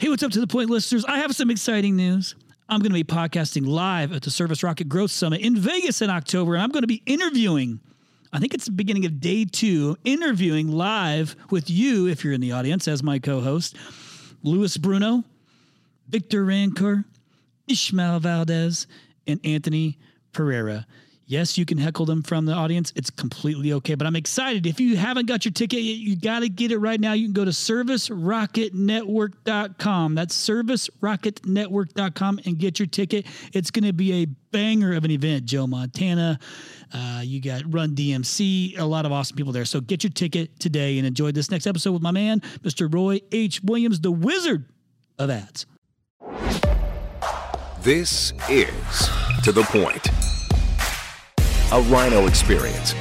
Hey, what's up to the point, listeners? I have some exciting news. I'm going to be podcasting live at the Service Rocket Growth Summit in Vegas in October, and I'm going to be interviewing. I think it's the beginning of day two, interviewing live with you, if you're in the audience, as my co host, Louis Bruno, Victor Rancor, Ishmael Valdez, and Anthony Pereira. Yes, you can heckle them from the audience. It's completely okay. But I'm excited. If you haven't got your ticket yet, you got to get it right now. You can go to servicerocketnetwork.com. That's servicerocketnetwork.com and get your ticket. It's going to be a banger of an event. Joe Montana, uh, you got Run DMC, a lot of awesome people there. So get your ticket today and enjoy this next episode with my man, Mr. Roy H. Williams, the wizard of ads. This is To The Point a Rhino experience.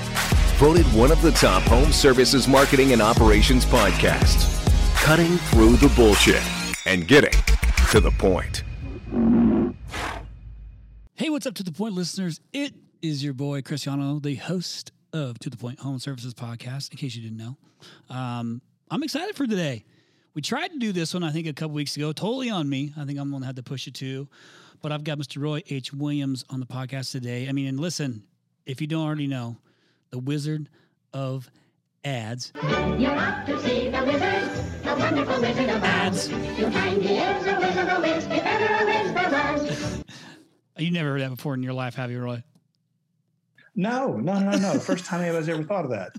Voted one of the top home services marketing and operations podcasts. Cutting through the bullshit and getting to the point. Hey, what's up to the point, listeners? It is your boy Chris Yano, the host of To the Point Home Services Podcast. In case you didn't know, um, I'm excited for today. We tried to do this one, I think, a couple weeks ago. Totally on me. I think I'm one that had to push it too. But I've got Mr. Roy H. Williams on the podcast today. I mean, and listen, if you don't already know, the Wizard of Ads. You're off to see the wizard, the wonderful wizard of Ads. You'll find he is a wizard, a whiz, if ever a whiz there was. You never heard that before in your life, have you, Roy? No, no, no, no. First time anybody's ever thought of that.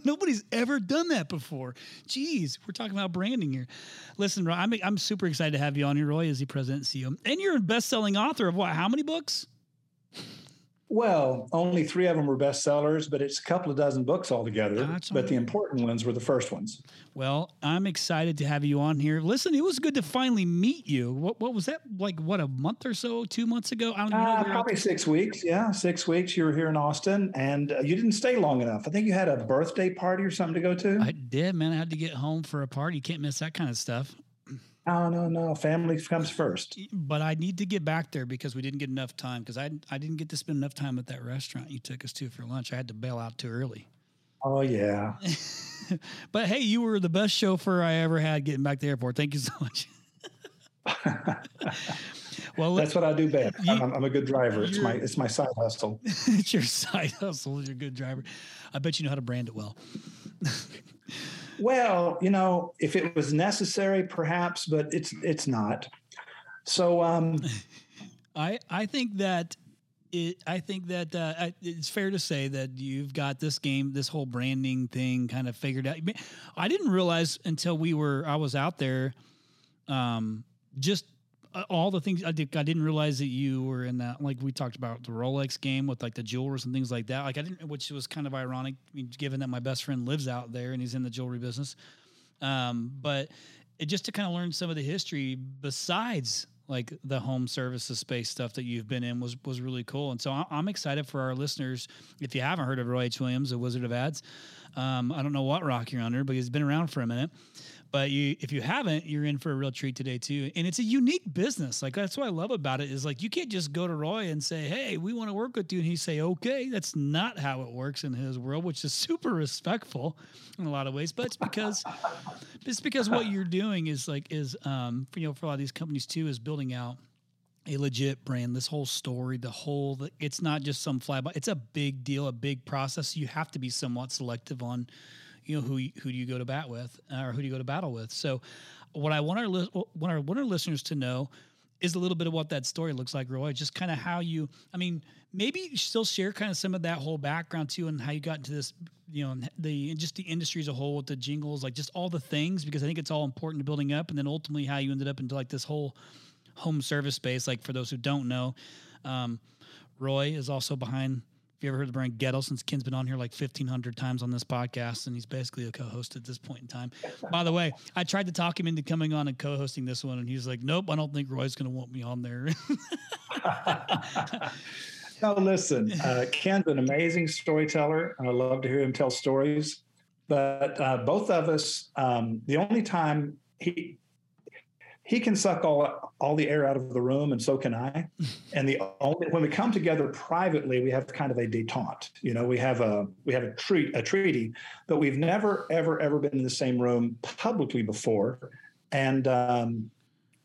Nobody's ever done that before. Jeez, we're talking about branding here. Listen, Roy, I'm, I'm super excited to have you on here, Roy, as the president and CEO. And you're a best-selling author of what? How many books? Well, only three of them were bestsellers, but it's a couple of dozen books altogether. That's but the important ones were the first ones. Well, I'm excited to have you on here. Listen, it was good to finally meet you. What what was that like? What a month or so, two months ago? I don't know. Uh, probably six weeks. Yeah, six weeks. You were here in Austin, and uh, you didn't stay long enough. I think you had a birthday party or something to go to. I did, man. I had to get home for a party. You can't miss that kind of stuff. No, no, no. Family comes first. But I need to get back there because we didn't get enough time. Because I I didn't get to spend enough time at that restaurant you took us to for lunch. I had to bail out too early. Oh yeah. But hey, you were the best chauffeur I ever had getting back to the airport. Thank you so much. well, That's what I do best. I'm, I'm a good driver. It's my it's my side hustle. it's your side hustle. You're a good driver. I bet you know how to brand it well. Well, you know, if it was necessary, perhaps, but it's it's not. So um, I I think that it. I think that uh, I- it's fair to say that you've got this game, this whole branding thing, kind of figured out. I didn't realize until we were I was out there, um, just all the things I did. I didn't realize that you were in that. Like we talked about the Rolex game with like the jewelers and things like that. Like I didn't, which was kind of ironic, given that my best friend lives out there and he's in the jewelry business. Um, but it just to kind of learn some of the history besides like the home services space stuff that you've been in was was really cool. And so I'm excited for our listeners. If you haven't heard of Roy H. Williams, the Wizard of Ads, um, I don't know what rock you're under, but he's been around for a minute. But you, if you haven't, you're in for a real treat today too. And it's a unique business. Like that's what I love about it is like you can't just go to Roy and say, "Hey, we want to work with you," and he say, "Okay." That's not how it works in his world, which is super respectful in a lot of ways. But it's because it's because what you're doing is like is um for, you know for a lot of these companies too is building out a legit brand this whole story the whole it's not just some flyby it's a big deal a big process you have to be somewhat selective on you know who who do you go to bat with or who do you go to battle with so what i want our li- what I want our listeners to know is a little bit of what that story looks like roy just kind of how you i mean maybe still share kind of some of that whole background too and how you got into this you know the just the industry as a whole with the jingles like just all the things because i think it's all important to building up and then ultimately how you ended up into like this whole home service space. Like for those who don't know, um, Roy is also behind. If you ever heard the brand Goettl, since Ken's been on here like fifteen hundred times on this podcast, and he's basically a co-host at this point in time. By the way, I tried to talk him into coming on and co-hosting this one, and he's like, "Nope, I don't think Roy's going to want me on there." No, listen, uh, Ken's an amazing storyteller, and I love to hear him tell stories. But uh, both of us, um, the only time he he can suck all all the air out of the room, and so can I. And the only when we come together privately, we have kind of a detente. You know, we have a we have a treat a treaty, but we've never ever ever been in the same room publicly before. and um,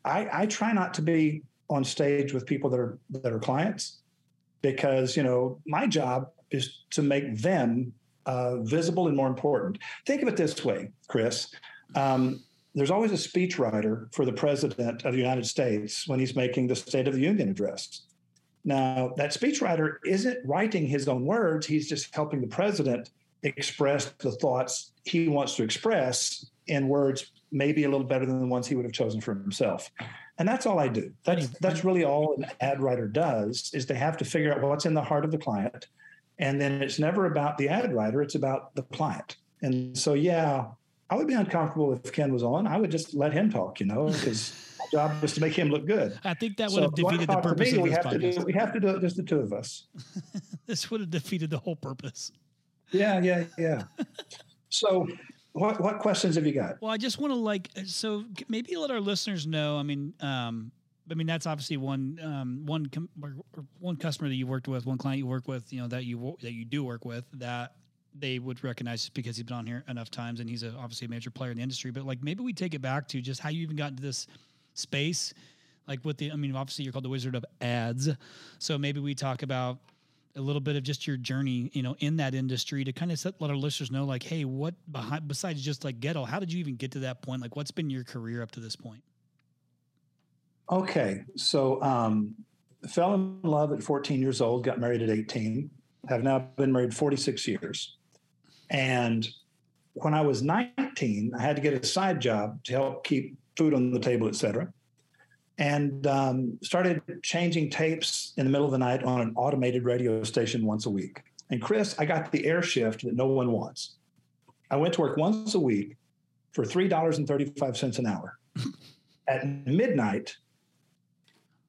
I, I try not to be on stage with people that are that are clients because you know my job is to make them uh, visible and more important. Think of it this way, Chris. Um, there's always a speechwriter for the president of the United States when he's making the State of the Union address. Now, that speechwriter isn't writing his own words, he's just helping the president express the thoughts he wants to express in words maybe a little better than the ones he would have chosen for himself. And that's all I do. That's that's really all an ad writer does is they have to figure out what's in the heart of the client. And then it's never about the ad writer, it's about the client. And so yeah, I would be uncomfortable if Ken was on. I would just let him talk, you know, because my job was to make him look good. I think that would So have defeated the purpose me, of we this have to podcast. do we have to do it just the two of us. this would have defeated the whole purpose. Yeah, yeah, yeah. so what what questions have you got? Well, I just want to like so maybe let our listeners know. I mean, um, I mean that's obviously one um, one com- or, or one customer that you worked with, one client you work with, you know that you that you do work with that they would recognize because he's been on here enough times and he's a, obviously a major player in the industry. But like maybe we take it back to just how you even got into this space, like with the. I mean, obviously you're called the Wizard of Ads, so maybe we talk about a little bit of just your journey, you know, in that industry to kind of set, let our listeners know, like, hey, what behind besides just like Goettl, how did you even get to that point? Like, what's been your career up to this point? Okay, so um, fell in love at 14 years old, got married at 18, have now been married 46 years. And when I was 19, I had to get a side job to help keep food on the table, et cetera. And um, started changing tapes in the middle of the night on an automated radio station once a week. And Chris, I got the air shift that no one wants. I went to work once a week for $3.35 an hour at midnight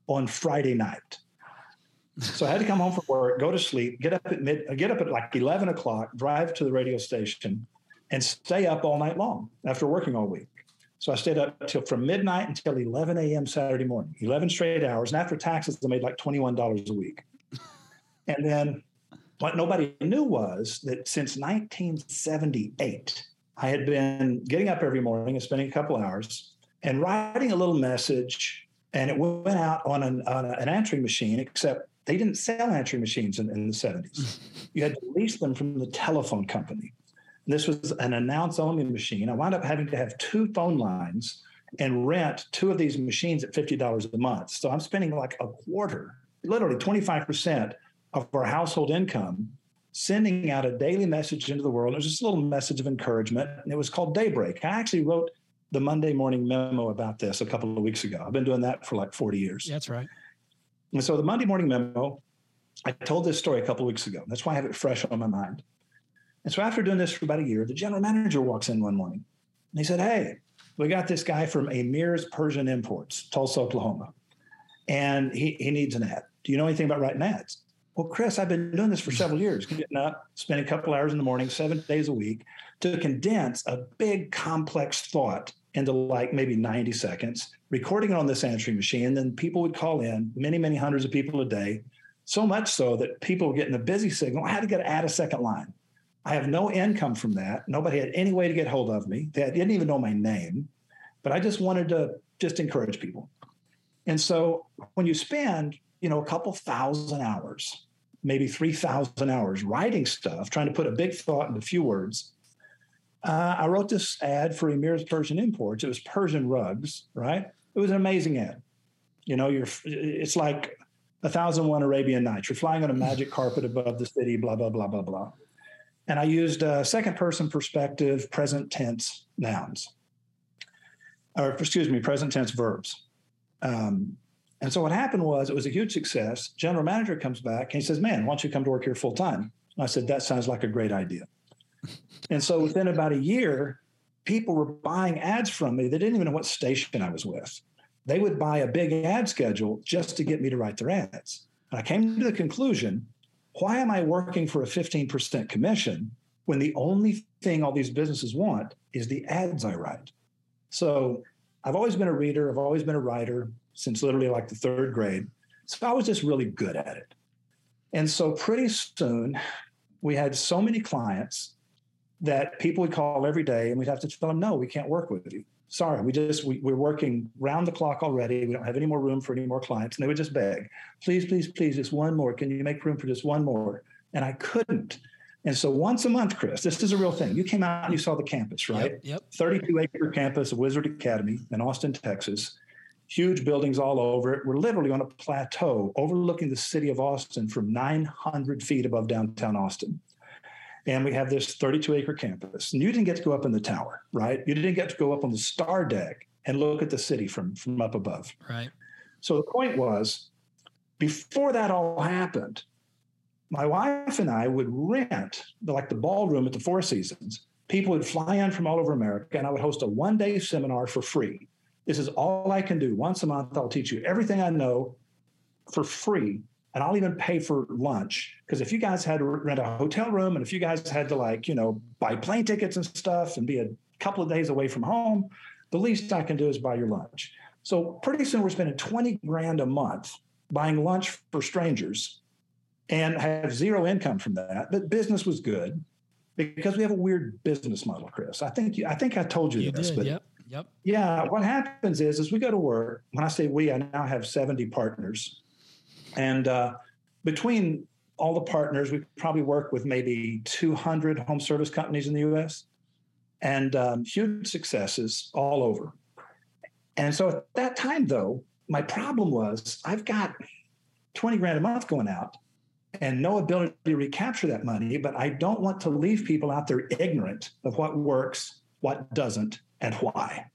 on Friday night. So I had to come home from work, go to sleep, get up at mid, get up at like eleven o'clock, drive to the radio station, and stay up all night long after working all week. So I stayed up till from midnight until eleven a.m. Saturday morning, eleven straight hours, and after taxes, I made like twenty-one dollars a week. And then what nobody knew was that since 1978, I had been getting up every morning and spending a couple hours and writing a little message and it went out on an, on an answering machine, except they didn't sell answering machines in, in the 70s. You had to lease them from the telephone company. This was an announce only machine. I wound up having to have two phone lines and rent two of these machines at $50 a month. So I'm spending like a quarter, literally 25% of our household income sending out a daily message into the world. It was just a little message of encouragement, and it was called Daybreak. I actually wrote the Monday morning memo about this a couple of weeks ago. I've been doing that for like 40 years. That's right. And so the Monday morning memo, I told this story a couple weeks ago. That's why I have it fresh on my mind. And so after doing this for about a year, the general manager walks in one morning and he said, Hey, we got this guy from Amir's Persian Imports, Tulsa, Oklahoma, and he, he needs an ad. Do you know anything about writing ads? Well, Chris, I've been doing this for several years, getting up, spending a couple hours in the morning, seven days a week to condense a big complex thought into like maybe 90 seconds, recording it on this answering machine. And then people would call in, many, many hundreds of people a day, so much so that people were getting a busy signal. I had to get add a second line. I have no income from that. Nobody had any way to get hold of me. They didn't even know my name, but I just wanted to just encourage people. And so when you spend, you know, a couple thousand hours, maybe 3,000 hours writing stuff, trying to put a big thought into few words, uh, I wrote this ad for Emir's Persian Imports. It was Persian rugs, right? It was an amazing ad. You know, you're it's like a thousand one Arabian Nights. You're flying on a magic carpet above the city, blah blah blah blah blah. And I used uh, second person perspective, present tense nouns, or excuse me, present tense verbs. Um, and so what happened was it was a huge success. General manager comes back and he says, "Man, why don't you come to work here full time?" I said, "That sounds like a great idea." And so within about a year, people were buying ads from me. They didn't even know what station I was with. They would buy a big ad schedule just to get me to write their ads. And I came to the conclusion why am I working for a 15% commission when the only thing all these businesses want is the ads I write? So I've always been a reader, I've always been a writer since literally like the third grade. So I was just really good at it. And so pretty soon we had so many clients that people would call every day and we'd have to tell them, no, we can't work with you. sorry, we just we, we're working round the clock already. We don't have any more room for any more clients. And they would just beg, please, please, please, just one more. Can you make room for just one more? And I couldn't. And so once a month, Chris, this is a real thing. You came out and you saw the campus, right? Yep. yep. 32 acre campus of Wizard Academy in Austin, Texas. Huge buildings all over it. We're literally on a plateau overlooking the city of Austin from 900 feet above downtown Austin. And we have this 32 acre campus. And you didn't get to go up in the tower, right? You didn't get to go up on the star deck and look at the city from, from up above. Right. So the point was, before that all happened, my wife and I would rent like the ballroom at the Four Seasons. People would fly in from all over America, and I would host a one day seminar for free. This is all I can do. Once a month, I'll teach you everything I know for free and I'll even pay for lunch because if you guys had to rent a hotel room and if you guys had to like you know buy plane tickets and stuff and be a couple of days away from home, the least I can do is buy your lunch. So pretty soon we're spending twenty grand a month buying lunch for strangers, and have zero income from that. But business was good because we have a weird business model, Chris. I think you, I think I told you, You this, did. but Yep. Yep. yeah, what happens is, is we go to work. When I say we, I now have 70 partners. And uh, between all the partners, we probably work with maybe 200 home service companies in the US and um, huge successes all over. And so at that time, though, my problem was I've got 20 grand a month going out and no ability to recapture that money, but I don't want to leave people out there ignorant of what works, what doesn't, and why.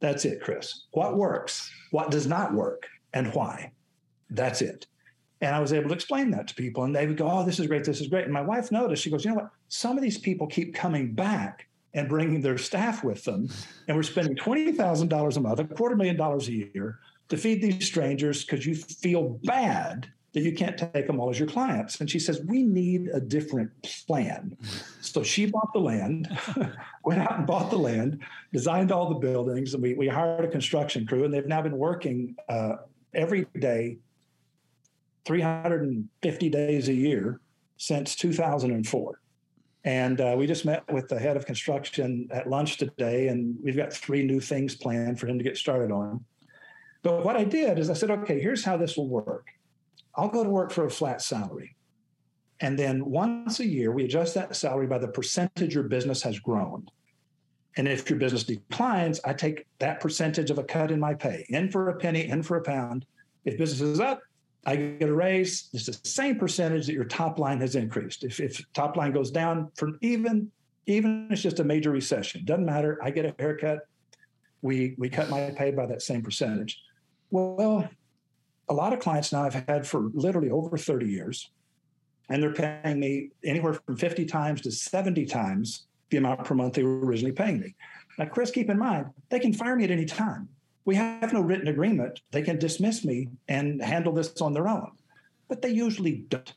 That's it, Chris. What works, what does not work, and why. That's it. And I was able to explain that to people, and they would go, Oh, this is great, this is great. And my wife noticed, she goes, You know what? Some of these people keep coming back and bringing their staff with them. And we're spending $20,000 a month, a quarter million dollars a year to feed these strangers because you feel bad that you can't take them all as your clients. And she says, We need a different plan. So she bought the land, went out and bought the land, designed all the buildings, and we, we hired a construction crew, and they've now been working uh, every day, 350 days a year since 2004. And uh, we just met with the head of construction at lunch today, and we've got three new things planned for him to get started on. But what I did is I said, okay, here's how this will work. I'll go to work for a flat salary. And then once a year, we adjust that salary by the percentage your business has grown. And if your business declines, I take that percentage of a cut in my pay, in for a penny, in for a pound. If business is up, I get a raise. It's the same percentage that your top line has increased. If, if top line goes down for even, even if it's just a major recession, doesn't matter. I get a haircut. We we cut my pay by that same percentage. Well, a lot of clients now I've had for literally over 30 years, and they're paying me anywhere from 50 times to 70 times the amount per month they were originally paying me. Now, Chris, keep in mind, they can fire me at any time. We have no written agreement. They can dismiss me and handle this on their own. But they usually don't.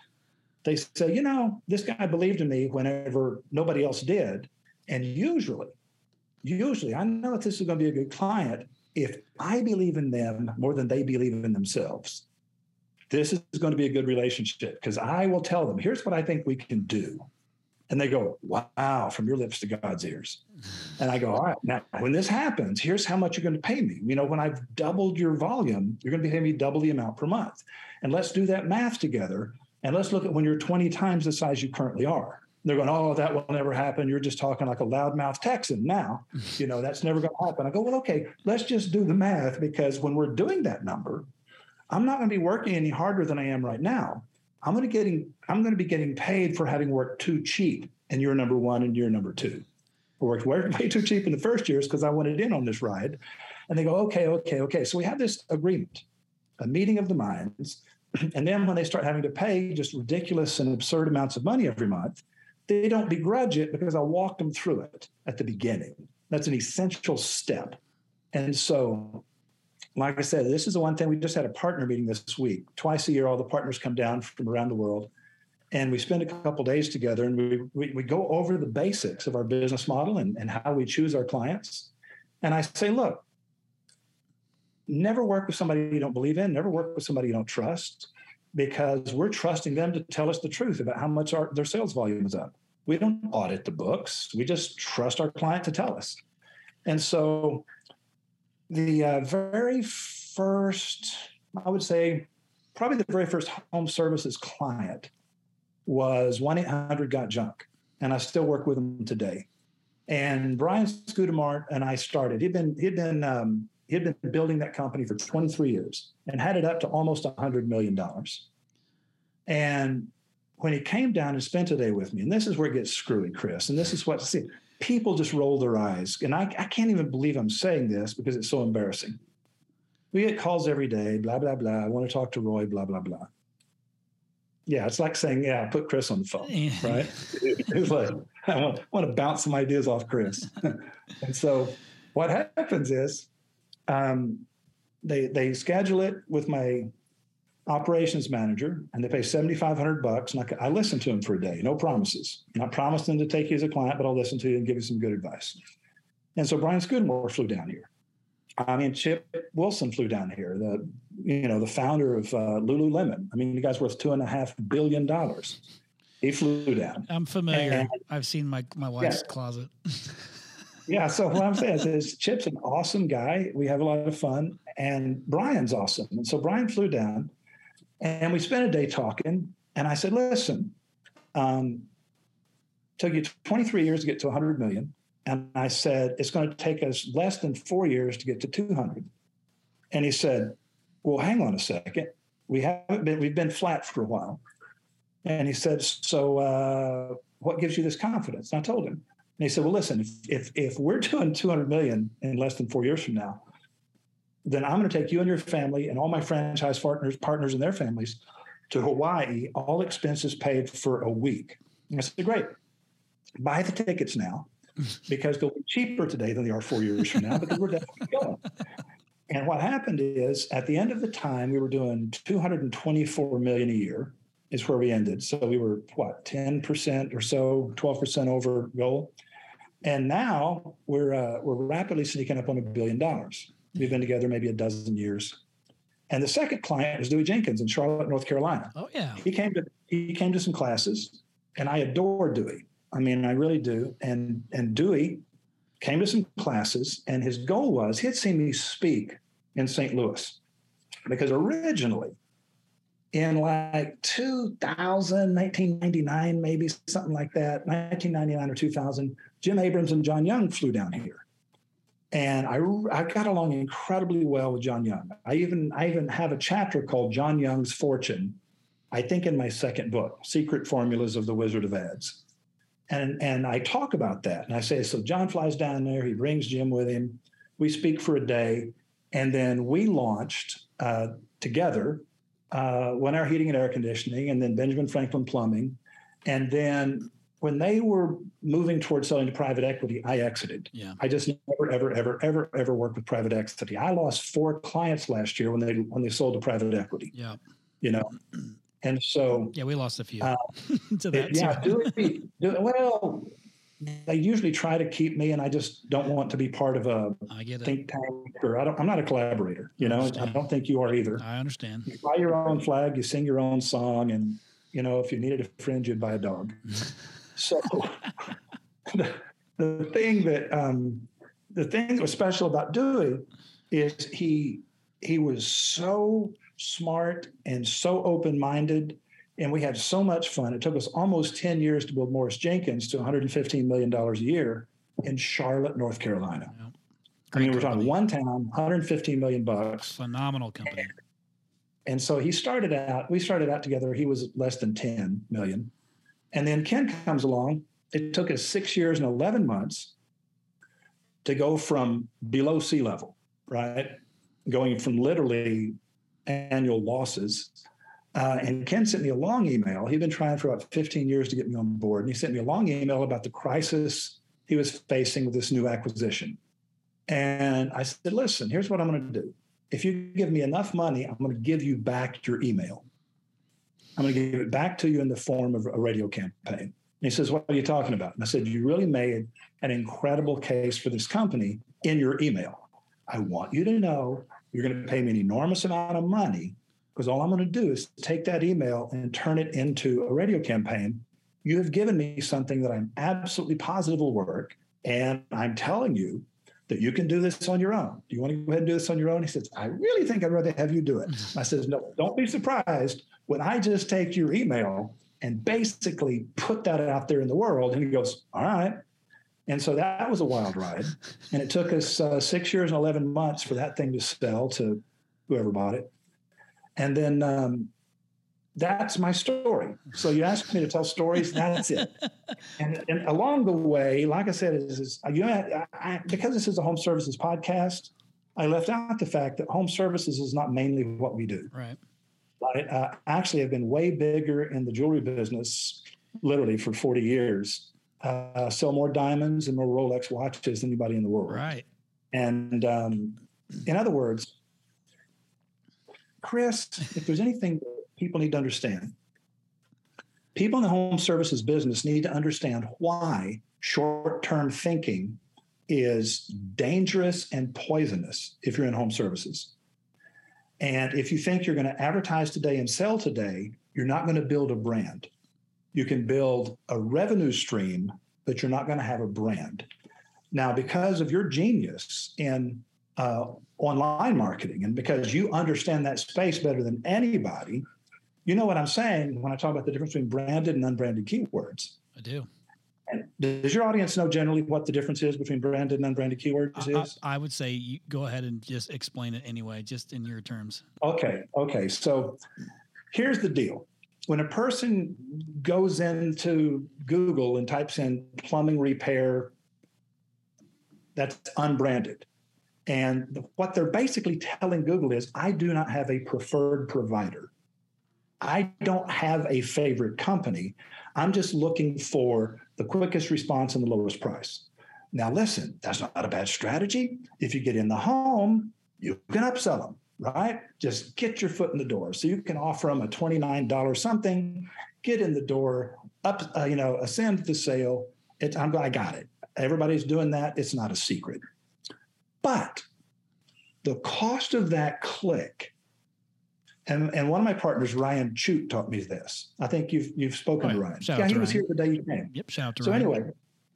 They say, you know, this guy believed in me whenever nobody else did. And usually, usually, I know that this is going to be a good client if I believe in them more than they believe in themselves. This is going to be a good relationship because I will tell them, here's what I think we can do. And they go, wow, from your lips to God's ears. And I go, all right, now when this happens, here's how much you're going to pay me. You know, when I've doubled your volume, you're going to be paying me double the amount per month. And let's do that math together. And let's look at when you're 20 times the size you currently are. They're going, oh, that will never happen. You're just talking like a loudmouth Texan now. You know, that's never going to happen. I go, well, okay, let's just do the math because when we're doing that number, I'm not going to be working any harder than I am right now. I'm going to getting I'm going to be getting paid for having worked too cheap in year number one and year number two. I worked way too cheap in the first years because I wanted in on this ride. And they go, okay, okay, okay. So we have this agreement, a meeting of the minds. And then when they start having to pay just ridiculous and absurd amounts of money every month, they don't begrudge it because I walked them through it at the beginning. That's an essential step. And so like I said, this is the one thing we just had a partner meeting this week. Twice a year, all the partners come down from around the world, and we spend a couple days together, and we, we, we go over the basics of our business model and, and how we choose our clients. And I say, look, never work with somebody you don't believe in. Never work with somebody you don't trust, because we're trusting them to tell us the truth about how much our, their sales volume is up. We don't audit the books. We just trust our client to tell us. And so the uh, very first, I would say, probably the very first home services client was 1 800 Got Junk. And I still work with them today. And Brian Scudamore and I started. He'd been, he'd been, um, he'd been building that company for 23 years and had it up to almost $100 million. And when he came down and spent a day with me, and this is where it gets screwy, Chris, and this is what see, people just roll their eyes. And I, I can't even believe I'm saying this because it's so embarrassing. We get calls every day, blah, blah, blah. I want to talk to Roy, blah, blah, blah. Yeah, it's like saying, yeah, put Chris on the phone, right? it's like, I want, I want to bounce some ideas off Chris. and so what happens is um, they, they schedule it with my operations manager and they pay 7500 bucks and I, I listen to him for a day no promises. I'm not promising to take you as a client but i'll listen to you and give you some good advice. And so brian scudamore flew down here. I mean chip wilson flew down here the you know the founder of uh, lululemon. I mean the guy's worth two and a half billion dollars. He flew down. I'm familiar. And- I've seen my my wife's closet. yeah so what i'm saying is chip's an awesome guy. We have a lot of fun and brian's awesome. And so brian flew down and we spent a day talking. And I said, listen, um, took you 23 years to get to 100 million. And I said, it's going to take us less than four years to get to 200. And he said, well, hang on a second. We haven't been, we've been flat for a while. And he said, so uh, what gives you this confidence? And I told him. And he said, well, listen, if, if, if we're doing 200 million in less than four years from now, then I'm going to take you and your family and all my franchise partners, partners and their families to Hawaii, all expenses paid for a week. And I said, great. Buy the tickets now because they'll be cheaper today than they are four years from now because we're definitely going. And what happened is at the end of the time, we were doing 224 million a year is where we ended. So we were what, 10% or so, 12% over goal. And now we're uh, we're rapidly sneaking up on a billion dollars. We've been together maybe a dozen years. And the second client is Dewey Jenkins in Charlotte, North Carolina. Oh yeah. He came to he came to some classes, and I adore Dewey. I mean, I really do. And and Dewey came to some classes, and his goal was he had seen me speak in St. Louis because originally in like 2000 1999 maybe something like that 1999 or 2000 jim abrams and john young flew down here and I, I got along incredibly well with John Young. I even I even have a chapter called John Young's Fortune, I think in my second book, Secret Formulas of the Wizard of Ads. And and I talk about that. And I say, so John flies down there, he brings Jim with him. We speak for a day, and then we launched uh, together uh, One Hour Heating and Air Conditioning, and then Benjamin Franklin Plumbing. And then when they were moving towards selling to private equity, I exited. Yeah. I just never, ever, ever, ever, ever worked with private equity. I lost four clients last year when they when they sold to private equity. Yeah. You know, and so Yeah, we lost a few Uh, to that. yeah, do it, do well. They usually try to keep me, and I just don't want to be part of a I think tank, or I don't. I'm not a collaborator. You know, I don't think you are either. I understand. You fly your own flag, you sing your own song, and you know, if you needed a friend, you'd buy a dog. so the, the thing that um, the thing that was special about Dewey is he he was so smart and so open minded, and we had so much fun. It took us almost ten years to build Morris Jenkins to 115 million dollars a year in Charlotte, North Carolina. Yeah. I mean, we're talking one town, 115 million bucks. Phenomenal company. And so he started out, we started out together. He was less than 10 million. And then Ken comes along. It took us six years and 11 months to go from below sea level, right? Going from literally annual losses. Uh, and Ken sent me a long email. He'd been trying for about 15 years to get me on board. And he sent me a long email about the crisis he was facing with this new acquisition. And I said, listen, here's what I'm going to do if you give me enough money, I'm going to give you back your email. I'm going to give it back to you in the form of a radio campaign. And he says, What are you talking about? And I said, You really made an incredible case for this company in your email. I want you to know you're going to pay me an enormous amount of money because all I'm going to do is take that email and turn it into a radio campaign. You have given me something that I'm absolutely positive will work. And I'm telling you that you can do this on your own. Do you want to go ahead and do this on your own? He says, I really think I'd rather have you do it. I says, No, don't be surprised when I just take your email and basically put that out there in the world. And he goes, All right. And so that was a wild ride. And it took us uh, six years and 11 months for that thing to sell to whoever bought it. And then um, that's my story. So you asked me to tell stories, that's it. And, and along the way, like I said, is, is you know, I, I, because this is a home services podcast, I left out the fact that home services is not mainly what we do. Right. I uh, actually have been way bigger in the jewelry business, literally for 40 years. Uh, sell more diamonds and more Rolex watches than anybody in the world. Right. And um, in other words, Chris, if there's anything people need to understand, people in the home services business need to understand why short term thinking is dangerous and poisonous if you're in home services. And if you think you're going to advertise today and sell today, you're not going to build a brand. You can build a revenue stream, but you're not going to have a brand. Now, because of your genius in uh, online marketing and because you understand that space better than anybody, you know what I'm saying when I talk about the difference between branded and unbranded keywords. I do. And does your audience know generally what the difference is between branded and unbranded keywords I, is? I, I would say you go ahead and just explain it anyway, just in your terms. Okay, okay. So here's the deal. When a person goes into Google and types in plumbing repair, that's unbranded. And what they're basically telling Google is I do not have a preferred provider. I don't have a favorite company. I'm just looking for the quickest response and the lowest price. Now, listen, that's not a bad strategy. If you get in the home, you can upsell them, right? Just get your foot in the door. So you can offer them a $29 something, get in the door, up, uh, you know, ascend the sale. It, I'm, I got it. Everybody's doing that. It's not a secret. But the cost of that click, and, and one of my partners, Ryan Chute, taught me this. I think you've you've spoken Right. to Ryan. Shout yeah, he was here the day you came. Yep. Shout out to So Ryan. anyway,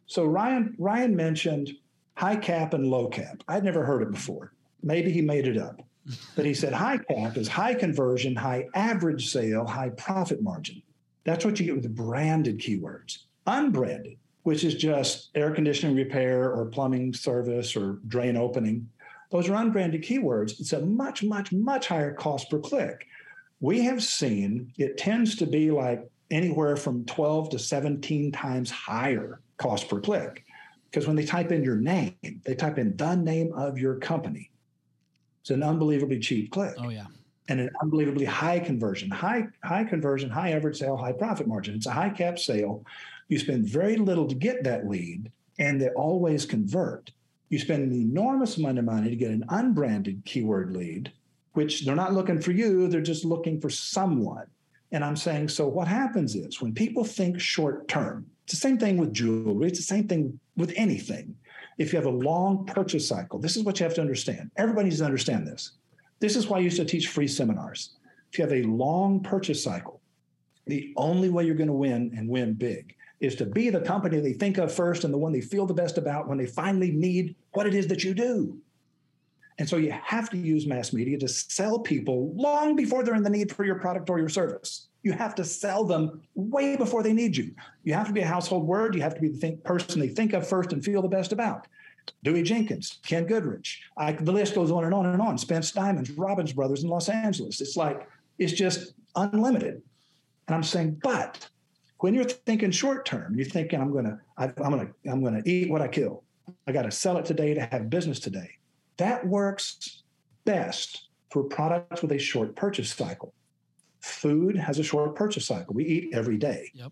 so Ryan Ryan mentioned high cap and low cap. I'd never heard it before. Maybe he made it up. But he said high cap is high conversion, high average sale, high profit margin. That's what you get with branded keywords. Unbranded, which is just air conditioning repair or plumbing service or drain opening. Those are unbranded keywords. It's a much, much, much higher cost per click. We have seen it tends to be like anywhere from 12 to 17 times higher cost per click. Because when they type in your name, they type in the name of your company. It's an unbelievably cheap click Oh yeah. and an unbelievably high conversion, high high conversion, high average sale, high profit margin. It's a high cap sale. You spend very little to get that lead, and they always convert. You spend an enormous amount of money to get an unbranded keyword lead, which they're not looking for you, they're just looking for someone. And I'm saying, so what happens is when people think short term, it's the same thing with jewelry, it's the same thing with anything. If you have a long purchase cycle, this is what you have to understand. Everybody needs to understand this. This is why I used to teach free seminars. If you have a long purchase cycle, the only way you're going to win and win big is to be the company they think of first and the one they feel the best about when they finally need what it is that you do. And so you have to use mass media to sell people long before they're in the need for your product or your service. You have to sell them way before they need you. You have to be a household word. You have to be the think, person they think of first and feel the best about. Dewey Jenkins, Ken Goodrich. I, the list goes on and on and on. Spence Diamonds, Robbins Brothers in Los Angeles. It's like, it's just unlimited. And I'm saying, but when you're thinking short term, you're thinking, I'm gonna, I, I'm gonna, I'm gonna eat what I kill. I got to sell it today to have business today. That works best for products with a short purchase cycle. Food has a short purchase cycle. We eat every day. Yep.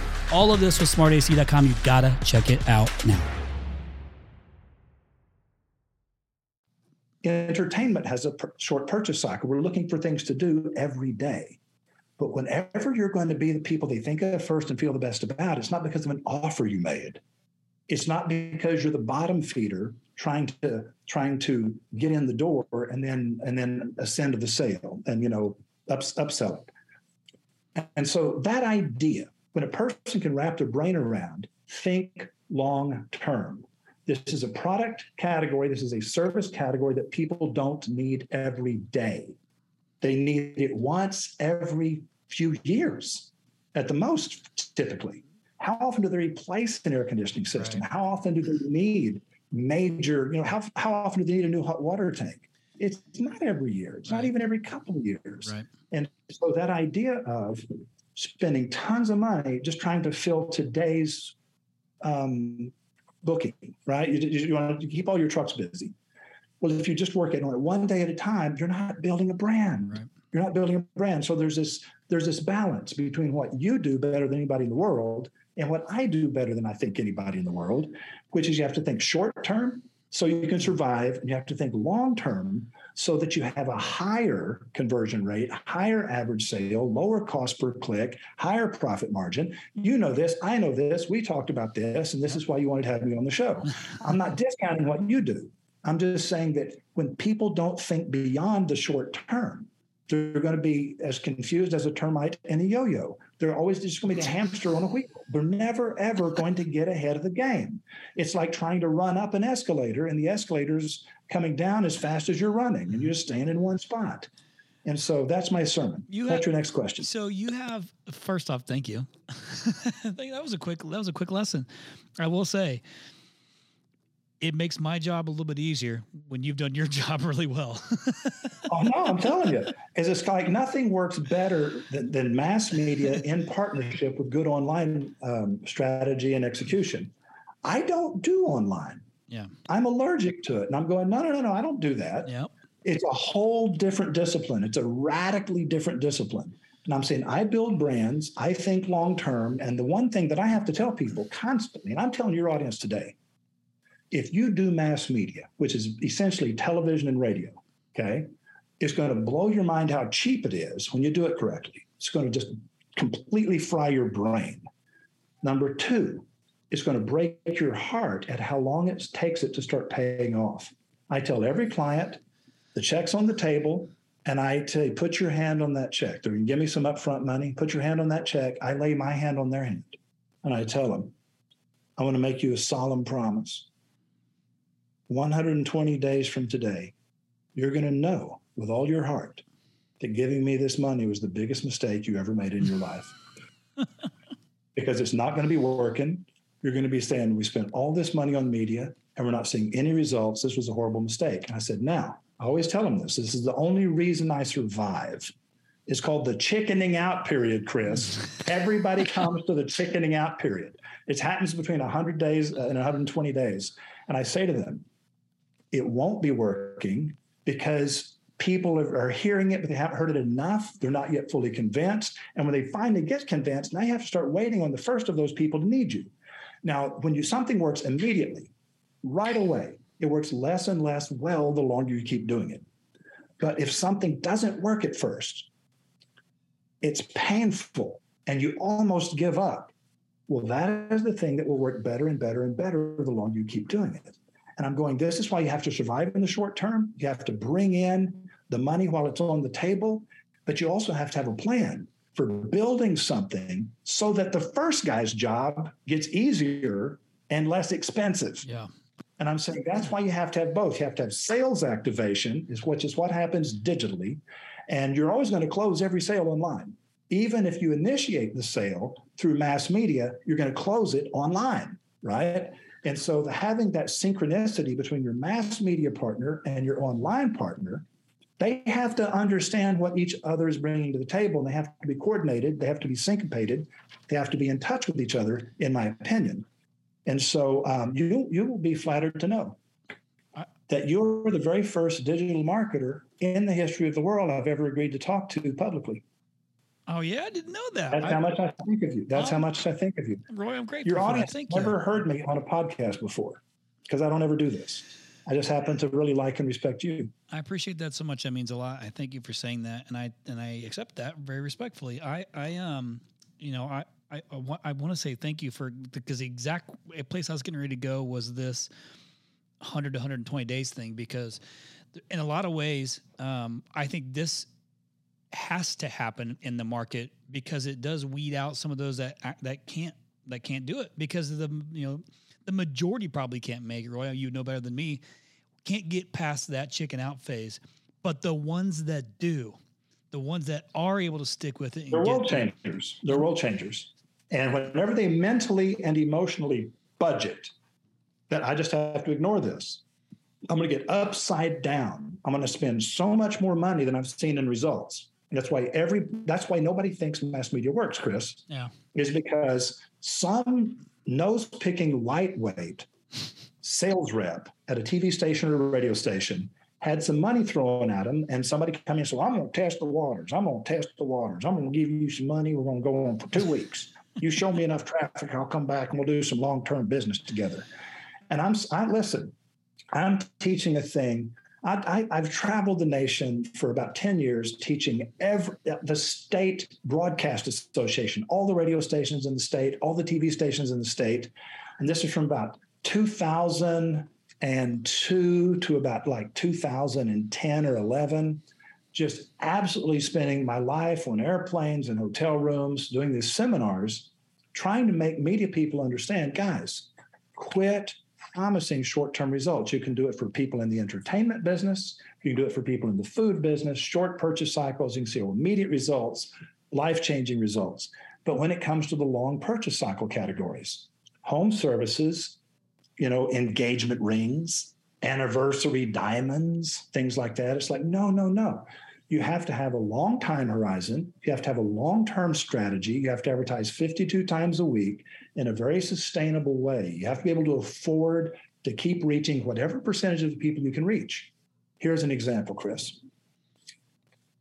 all of this with smartac.com. You gotta check it out now. Entertainment has a per- short purchase cycle. We're looking for things to do every day. But whenever you're going to be the people they think of first and feel the best about, it's not because of an offer you made. It's not because you're the bottom feeder trying to trying to get in the door and then and then ascend to the sale and you know ups, upsell it. And so that idea, when a person can wrap their brain around, think long term. This is a product category. This is a service category that people don't need every day. They need it once every few years at the most, typically. How often do they replace an air conditioning system? Right. How often do they need major, you know, how, how often do they need a new hot water tank? It's not every year. It's right. not even every couple of years. Right. And so that idea of spending tons of money just trying to fill today's um, booking, right? You, you want to keep all your trucks busy. Well, if you just work it on one day at a time, you're not building a brand. Right. You're not building a brand. So there's this there's this balance between what you do better than anybody in the world and what I do better than I think anybody in the world, which is you have to think short term so you can survive, and you have to think long term so that you have a higher conversion rate, higher average sale, lower cost per click, higher profit margin. You know this, I know this, we talked about this, and this is why you wanted to have me on the show. I'm not discounting what you do. I'm just saying that when people don't think beyond the short term, they're going to be as confused as a termite in a yo-yo. They're always just going to be a hamster on a wheel. They're never ever going to get ahead of the game. It's like trying to run up an escalator, and the escalator's coming down as fast as you're running, and you're just staying in one spot. And so that's my sermon. You that's have, your next question. So you have first off, thank you. that was a quick that was a quick lesson. I will say it makes my job a little bit easier when you've done your job really well. oh no, I'm telling you, is it's like nothing works better than, than, mass media in partnership with good online um, strategy and execution. I don't do online. Yeah, I'm allergic to it, and I'm going, no, no, no, no, I don't do that. Yeah, it's a whole different discipline. It's a radically different discipline. And I'm saying I build brands, I think long term. And the one thing that I have to tell people constantly, and I'm telling your audience today, if you do mass media, which is essentially television and radio, okay, it's going to blow your mind how cheap it is when you do it correctly. It's going to just completely fry your brain. Number two, it's going to break your heart at how long it takes it to start paying off. I tell every client the check's on the table, and I say, put your hand on that check. They're going to give me some upfront money. Put your hand on that check. I lay my hand on their hand, and I tell them, I want to make you a solemn promise 120 days from today, you're going to know with all your heart that giving me this money was the biggest mistake you ever made in your life. because it's not going to be working. You're going to be saying, We spent all this money on media and we're not seeing any results. This was a horrible mistake. And I said, Now, I always tell them this. This is the only reason I survive. It's called the chickening out period, Chris. Everybody comes to the chickening out period. It happens between 100 days and 120 days. And I say to them, it won't be working because people are hearing it, but they haven't heard it enough. They're not yet fully convinced. And when they finally get convinced, now you have to start waiting on the first of those people to need you. Now, when you something works immediately, right away, it works less and less well the longer you keep doing it. But if something doesn't work at first, it's painful and you almost give up. Well, that is the thing that will work better and better and better the longer you keep doing it. And I'm going, this is why you have to survive in the short term. You have to bring in the money while it's on the table, but you also have to have a plan for building something so that the first guy's job gets easier and less expensive. Yeah. And I'm saying that's why you have to have both. You have to have sales activation, is which is what happens digitally. And you're always going to close every sale online. Even if you initiate the sale through mass media, you're going to close it online, right? And so the, having that synchronicity between your mass media partner and your online partner, they have to understand what each other is bringing to the table and they have to be coordinated, they have to be syncopated, they have to be in touch with each other, in my opinion. And so um, you, you will be flattered to know that you're the very first digital marketer in the history of the world I've ever agreed to talk to publicly. Oh yeah, I didn't know that. That's I, how much I think of you. That's how much I think of you. Roy, I'm grateful. Your audience Thank never you. heard me on a podcast before because I don't ever do this. I just happen to really like and respect you. I appreciate that so much. That means a lot. I thank you for saying that, and I and I accept that very respectfully. I I um you know I I I want, I want to say thank you for because the exact place I was getting ready to go was this 100 to 120 days thing because in a lot of ways um, I think this has to happen in the market because it does weed out some of those that uh, that can't that can't do it because of the you know the majority probably can't make it. Roy, you know better than me, can't get past that chicken out phase. But the ones that do, the ones that are able to stick with it, they're world changers. They're world changers. And whenever they mentally and emotionally budget, that I just have to ignore this. I'm going to get upside down. I'm going to spend so much more money than I've seen in results. That's why every that's why nobody thinks mass media works, Chris. Yeah. Is because some nose picking lightweight sales rep at a TV station or a radio station had some money thrown at him, and somebody come in and said, well, I'm going to test the waters. I'm going to test the waters. I'm going to give you some money. We're going to go on for two weeks. You show me enough traffic, I'll come back and we'll do some long term business together. And I'm, I listen, I'm teaching a thing. I, have traveled the nation for about 10 years teaching every, the state broadcast association, all the radio stations in the state, all the TV stations in the state. And this is from about 2002 to about like 2010 or 11 just absolutely spending my life on airplanes and hotel rooms doing these seminars trying to make media people understand guys quit promising short-term results you can do it for people in the entertainment business you can do it for people in the food business short purchase cycles you can see immediate results life-changing results but when it comes to the long purchase cycle categories home services you know, engagement rings, anniversary diamonds, things like that. It's like, no, no, no. You have to have a long time horizon. You have to have a long term strategy. You have to advertise 52 times a week in a very sustainable way. You have to be able to afford to keep reaching whatever percentage of the people you can reach. Here's an example, Chris.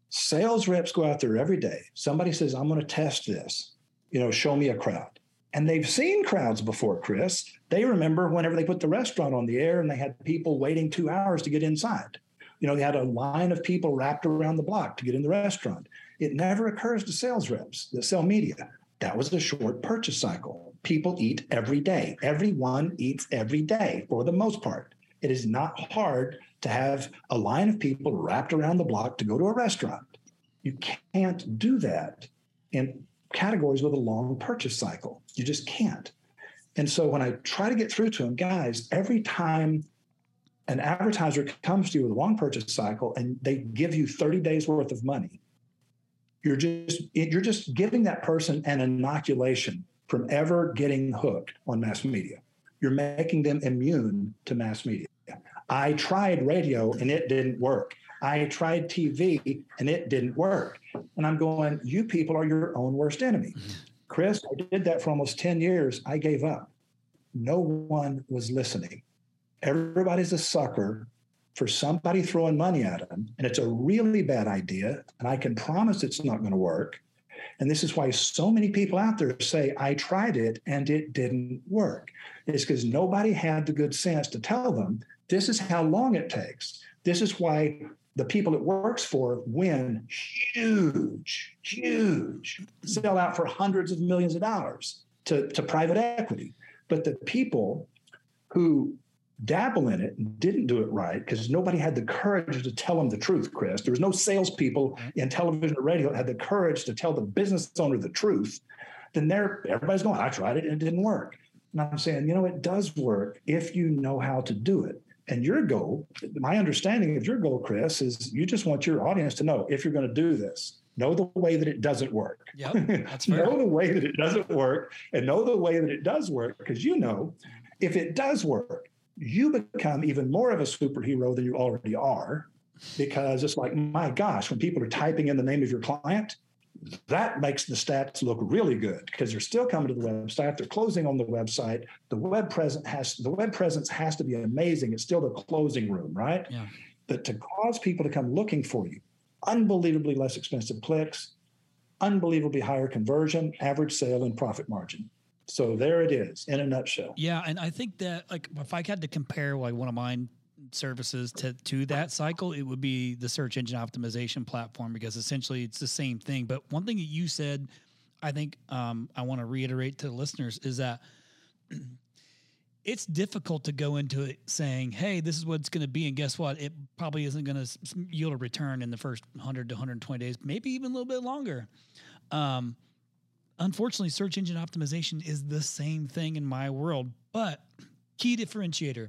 Sales reps go out there every day. Somebody says, I'm going to test this. You know, show me a crowd. And they've seen crowds before, Chris. They remember whenever they put the restaurant on the air and they had people waiting two hours to get inside. You know, they had a line of people wrapped around the block to get in the restaurant. It never occurs to sales reps that sell media. That was a short purchase cycle. People eat every day. Everyone eats every day for the most part. It is not hard to have a line of people wrapped around the block to go to a restaurant. You can't do that in categories with a long purchase cycle. You just can't. And so when I try to get through to them, guys, every time an advertiser comes to you with a long purchase cycle and they give you 30 days worth of money, you're just you're just giving that person an inoculation from ever getting hooked on mass media. You're making them immune to mass media. I tried radio and it didn't work. I tried TV and it didn't work. And I'm going, you people are your own worst enemy. Mm-hmm. Chris, I did that for almost 10 years. I gave up. No one was listening. Everybody's a sucker for somebody throwing money at them. And it's a really bad idea. And I can promise it's not going to work. And this is why so many people out there say, I tried it and it didn't work. It's because nobody had the good sense to tell them this is how long it takes. This is why the people it works for win huge, huge, sell out for hundreds of millions of dollars to, to private equity. But the people who dabble in it and didn't do it right because nobody had the courage to tell them the truth, Chris. There was no salespeople in television or radio that had the courage to tell the business owner the truth. Then there, everybody's going, I tried it and it didn't work. And I'm saying, you know, it does work if you know how to do it. And your goal, my understanding of your goal, Chris, is you just want your audience to know if you're going to do this, know the way that it doesn't work. Yep, that's fair. know the way that it doesn't work and know the way that it does work because you know if it does work, you become even more of a superhero than you already are because it's like, my gosh, when people are typing in the name of your client, that makes the stats look really good because they're still coming to the website. They're closing on the website. The web presence has the web presence has to be amazing. It's still the closing room, right? Yeah. But to cause people to come looking for you, unbelievably less expensive clicks, unbelievably higher conversion, average sale, and profit margin. So there it is in a nutshell. Yeah, and I think that like if I had to compare like one of mine services to to that cycle, it would be the search engine optimization platform because essentially it's the same thing. But one thing that you said, I think um, I want to reiterate to the listeners is that it's difficult to go into it saying, "Hey, this is what it's going to be," and guess what? It probably isn't going to yield a return in the first 100 to 120 days, maybe even a little bit longer. Um, unfortunately, search engine optimization is the same thing in my world, but key differentiator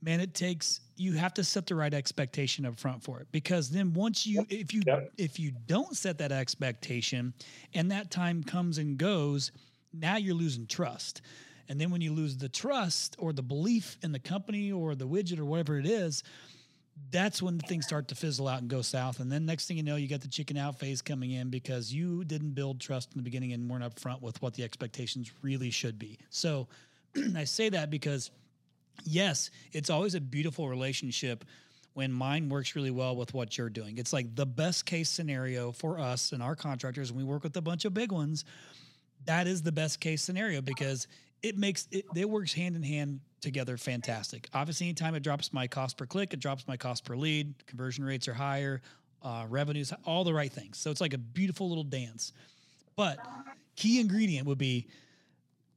man it takes you have to set the right expectation up front for it because then once you if you Yep. if you don't set that expectation and that time comes and goes now you're losing trust and then when you lose the trust or the belief in the company or the widget or whatever it is that's when things start to fizzle out and go south and then next thing you know you got the chicken out phase coming in because you didn't build trust in the beginning and weren't upfront with what the expectations really should be so i say that because yes, it's always a beautiful relationship when mine works really well with what you're doing. It's like the best case scenario for us and our contractors, and we work with a bunch of big ones. That is the best case scenario because it makes it, it works hand in hand together fantastic. Obviously, anytime it drops my cost per click, it drops my cost per lead, conversion rates are higher, uh, revenues, all the right things. So it's like a beautiful little dance. But key ingredient would be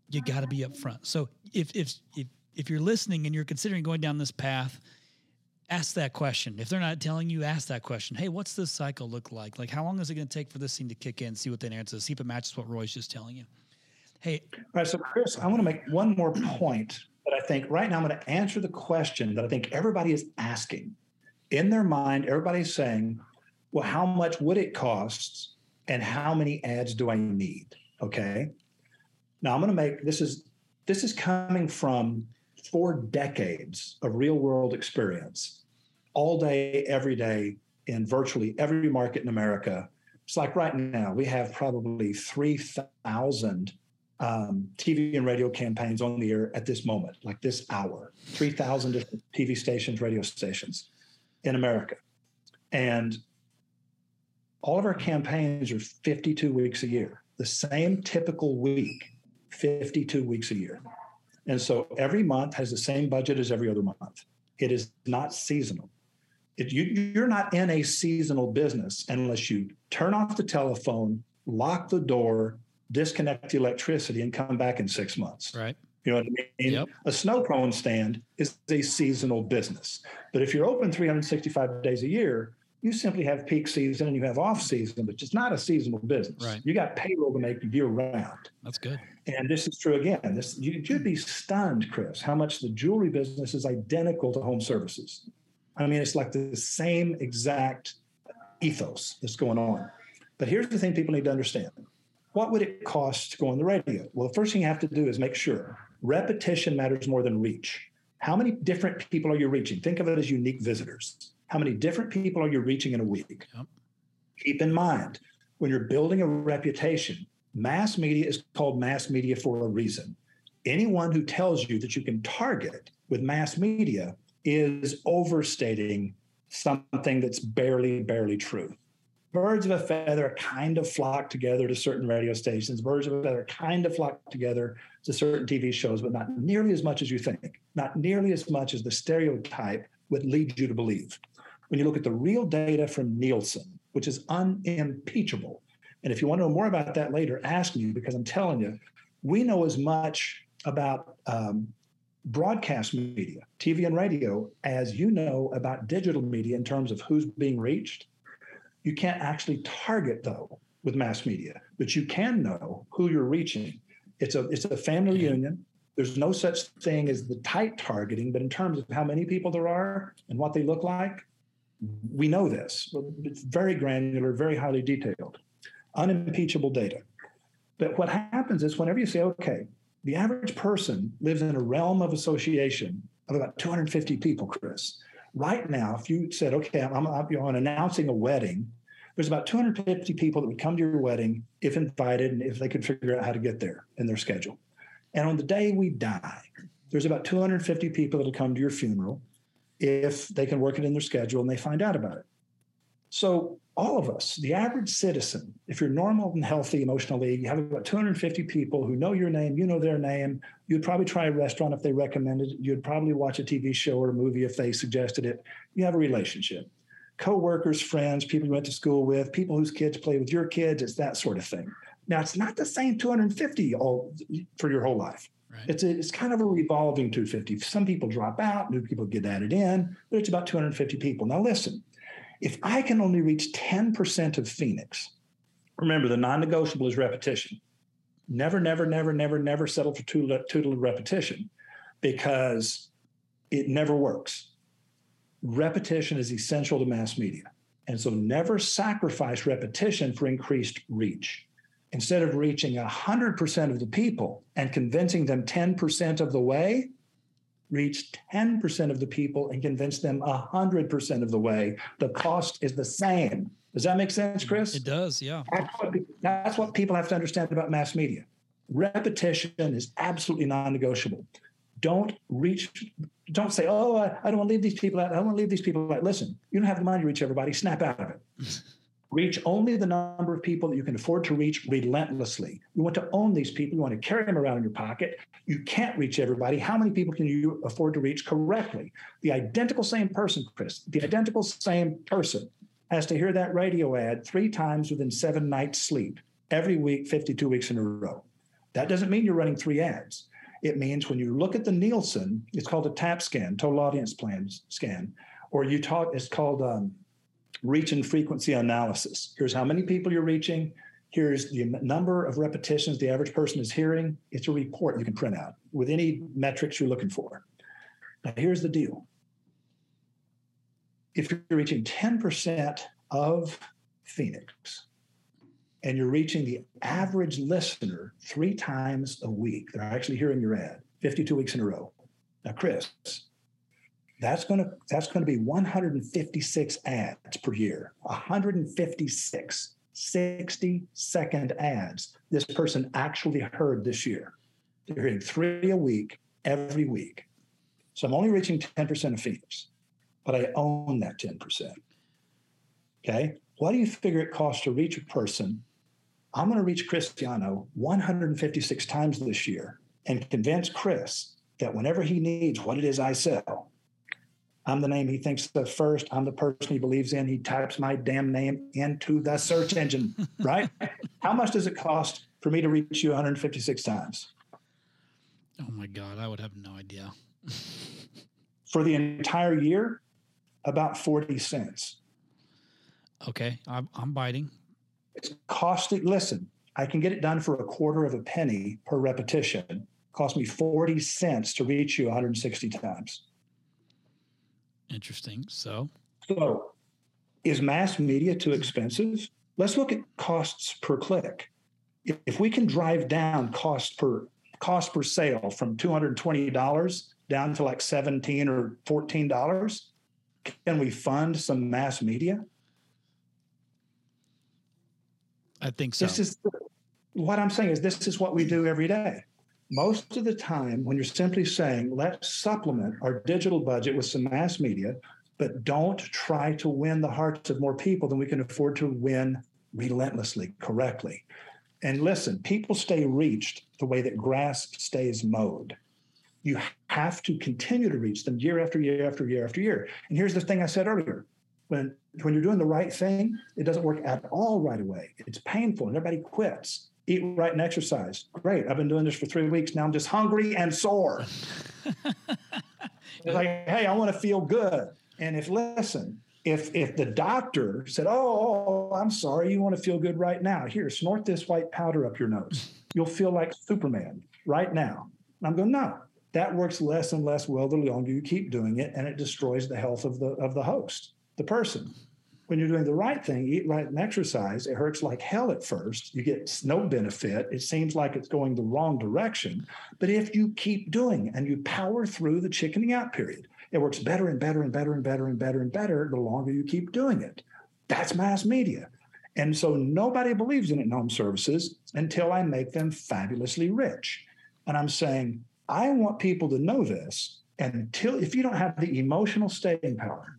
you got to be upfront. So if if if if you're listening and you're considering going down this path, ask that question. If they're not telling you, ask that question. Hey, what's this cycle look like? Like, how long is it going to take for this thing to kick in? See what the answer is. See if it matches what Roy's just telling you. Hey, All right, so Chris, I want to make one more point that I think right now I'm going to answer the question that I think everybody is asking. In their mind, everybody's saying, well, how much would it cost and how many ads do I need? Okay. Now I'm going to make this is this is coming from four decades of real world experience, all day, every day, in virtually every market in America. It's like right now, we have probably 3,000 um, TV and radio campaigns on the air at this moment, like this hour, 3,000 different TV stations, radio stations in America. And all of our campaigns are 52 weeks a year, the same typical week, 52 weeks a year. And so every month has the same budget as every other month. It is not seasonal. It, you, you're not in a seasonal business unless you turn off the telephone, lock the door, disconnect the electricity, and come back in six months. right. You know what I mean? Yep. A snow cone stand is a seasonal business. But if you're open 365 days a year, you simply have peak season and you have off season, which is not a seasonal business. Right. You got payroll to make year round. That's good. And this is true again. This you, you'd be stunned, Chris, how much the jewelry business is identical to home services. I mean, it's like the same exact ethos that's going on. But here's the thing people need to understand. What would it cost to go on the radio? Well, the first thing you have to do is make sure repetition matters more than reach. How many different people are you reaching? Think of it as unique visitors. How many different people are you reaching in a week? Yep. Keep in mind, when you're building a reputation, mass media is called mass media for a reason. Anyone who tells you that you can target with mass media is overstating something that's barely, barely true. Birds of a feather kind of flock together to certain radio stations. Birds of a feather kind of flock together to certain TV shows, but not nearly as much as you think, not nearly as much as the stereotype would lead you to believe. When you look at the real data from Nielsen, which is unimpeachable, and if you want to know more about that later, ask me because I'm telling you, we know as much about um, broadcast media, TV and radio, as you know about digital media in terms of who's being reached. You can't actually target though with mass media, but you can know who you're reaching. It's a it's a family reunion. There's no such thing as the tight targeting, but in terms of how many people there are and what they look like, we know this. It's very granular, very highly detailed, unimpeachable data. But what happens is whenever you say, okay, the average person lives in a realm of association of about 250 people, Chris. Right now, if you said, okay, I'm, I'm, I'm announcing a wedding, there's about 250 people that would come to your wedding if invited and if they could figure out how to get there in their schedule. And on the day we die, there's about 250 people that'll come to your funeral if they can work it in their schedule and they find out about it. So all of us, the average citizen, if you're normal and healthy emotionally, you have about 250 people who know your name, you know their name. You'd probably try a restaurant if they recommended it. You'd probably watch a TV show or a movie if they suggested it. You have a relationship. Co-workers, friends, people you went to school with, people whose kids play with your kids, it's that sort of thing. Now it's not the same 250 all for your whole life. Right. It's a, it's kind of a revolving 250. Some people drop out, new people get added in, but it's about 250 people. Now listen, if I can only reach 10% of Phoenix, remember the non negotiable is repetition. Never, never, never, never, never settle for too, little repetition because it never works. Repetition is essential to mass media. And so never sacrifice repetition for increased reach. Instead of reaching 100% of the people and convincing them 10% of the way, reach 10% of the people and convince them 100% of the way. The cost is the same. Does that make sense, mm, Chris? It does, yeah. That's what, that's what people have to understand about mass media. Repetition is absolutely non negotiable. Don't reach, don't say, oh, I, I don't want to leave these people out. I don't want to leave these people out. Listen, you don't have the money to reach everybody. Snap out of it. reach only the number of people that you can afford to reach relentlessly. You want to own these people. You want to carry them around in your pocket. You can't reach everybody. How many people can you afford to reach correctly? The identical same person, Chris, the identical same person has to hear that radio ad three times within seven nights' sleep every week, 52 weeks in a row. That doesn't mean you're running three ads. It means when you look at the Nielsen, it's called a TAP scan, total audience plan scan, or you talk, it's called um, reach and frequency analysis. Here's how many people you're reaching. Here's the number of repetitions the average person is hearing. It's a report you can print out with any metrics you're looking for. Now, here's the deal if you're reaching 10% of Phoenix and you're reaching the average listener three times a week, they're actually hearing your ad 52 weeks in a row. Now, Chris, that's going to that's going to be 156 ads per year. 156 60 second ads this person actually heard this year. They're hearing three a week every week. So i'm only reaching 10% of Phoenix, but i own that 10% okay? What do you figure it costs to reach a person? I'm going to reach Chris Yano 156 times this year and convince chris that whenever he needs what it is i sell I'm the name he thinks of first. I'm the person he believes in. He types my damn name into the search engine, right? How much does it cost for me to reach you 156 times? Oh my God, I would have no idea. for the entire year, about 40 cents. Okay, I'm, I'm biting. It's costing, listen, I can get it done for a quarter of a penny per repetition. It cost me 40 cents to reach you 160 times. Interesting. So, so is mass media too expensive? Let's look at costs per click. If, we can drive down cost per cost per sale from $220 down to like 17 or $14, can we fund some mass media? I think so. This is what I'm saying is this is what we do every day most of the time when you're simply saying let's supplement our digital budget with some mass media but don't try to win the hearts of more people than we can afford to win relentlessly correctly. And listen people stay reached the way that grass stays mowed. You have to continue to reach them year after year after year after year. And here's the thing i said earlier. When when you're doing the right thing it doesn't work at all right away. It's painful and everybody quits eat right and exercise. Great. I've been doing this for three weeks. Now I'm just hungry and sore. it's like, hey, I want to feel good. And if listen, if if the doctor said, oh, oh, oh I'm sorry, you want to feel good right now. Here, snort this white powder up your nose. You'll feel like Superman right now. And I'm going, no, that works less and less well the longer you keep doing it, and it destroys the health of the of the host, the person when you're doing the right thing, eat right and exercise, it hurts like hell at first. You get no benefit. It seems like it's going the wrong direction. But if you keep doing and you power through the chickening out period, it works better and better and better and better and better and better the longer you keep doing it. That's mass media. And so nobody believes in it in home services until I make them fabulously rich. And I'm saying, I want people to know this. And until if you don't have the emotional staying power,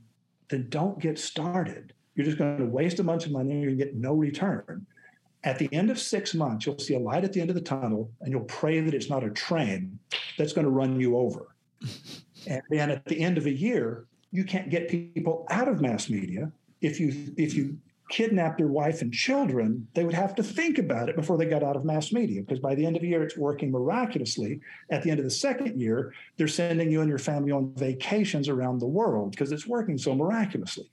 then don't get started You're just going to waste a bunch of money and get no return. At the end of six months, you'll see a light at the end of the tunnel, and you'll pray that it's not a train that's going to run you over. and then at the end of a year, you can't get people out of mass media. If you if you kidnap your wife and children, they would have to think about it before they got out of mass media. Because by the end of the year, it's working miraculously. At the end of the second year, they're sending you and your family on vacations around the world because it's working so miraculously.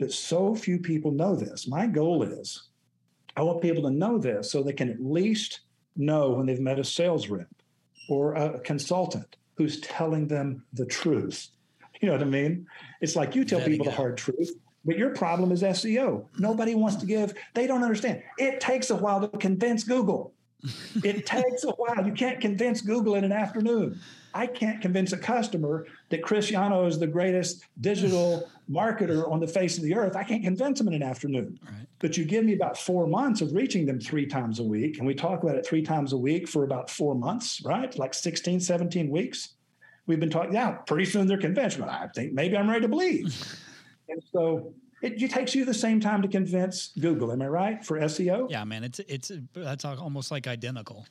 But so few people know this. My goal is I want people to know this so they can at least know when they've met a sales rep or a consultant who's telling them the truth. You know what I mean? It's like you tell There you people the hard truth, but your problem is SEO. Nobody wants to give, they don't understand. It takes a while to convince Google. It takes a while. You can't convince Google in an afternoon. I can't convince a customer that Chris Yano is the greatest digital marketer on the face of the earth. I can't convince them in an afternoon. Right. But you give me about four months of reaching them three times a week. And we talk about it three times a week for about four months, right? Like 16, 17 weeks. We've been talking, yeah, pretty soon they're convinced. Well, I think maybe I'm ready to believe. and so it, it takes you the same time to convince Google. Am I right? For SEO? Yeah, man, it's it's that's almost like identical.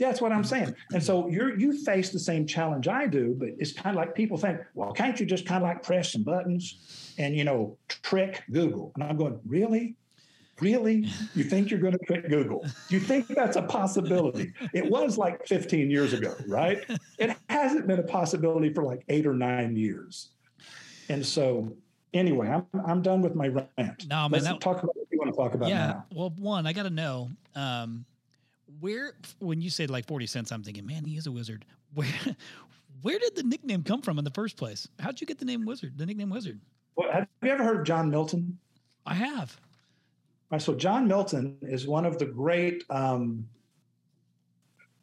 That's what I'm saying. And so you're you face the same challenge I do, but it's kind of like people think, well, can't you just kind of like press some buttons and you know trick Google? And I'm going, really? Really? You think you're going to trick Google? You think that's a possibility? It was like 15 years ago, right? It hasn't been a possibility for like eight or nine years. And so anyway, I'm I'm done with my rant. No, man, Let's that- talk about what you want to talk about yeah. now. Well, one, I got to know um, where when you said like forty cents, I'm thinking, man, he is a wizard. Where where did the nickname come from in the first place? How'd you get the name Wizard? The nickname Wizard? Well, have you ever heard of John Milton? I have. All right, so John Milton is one of the great. Um,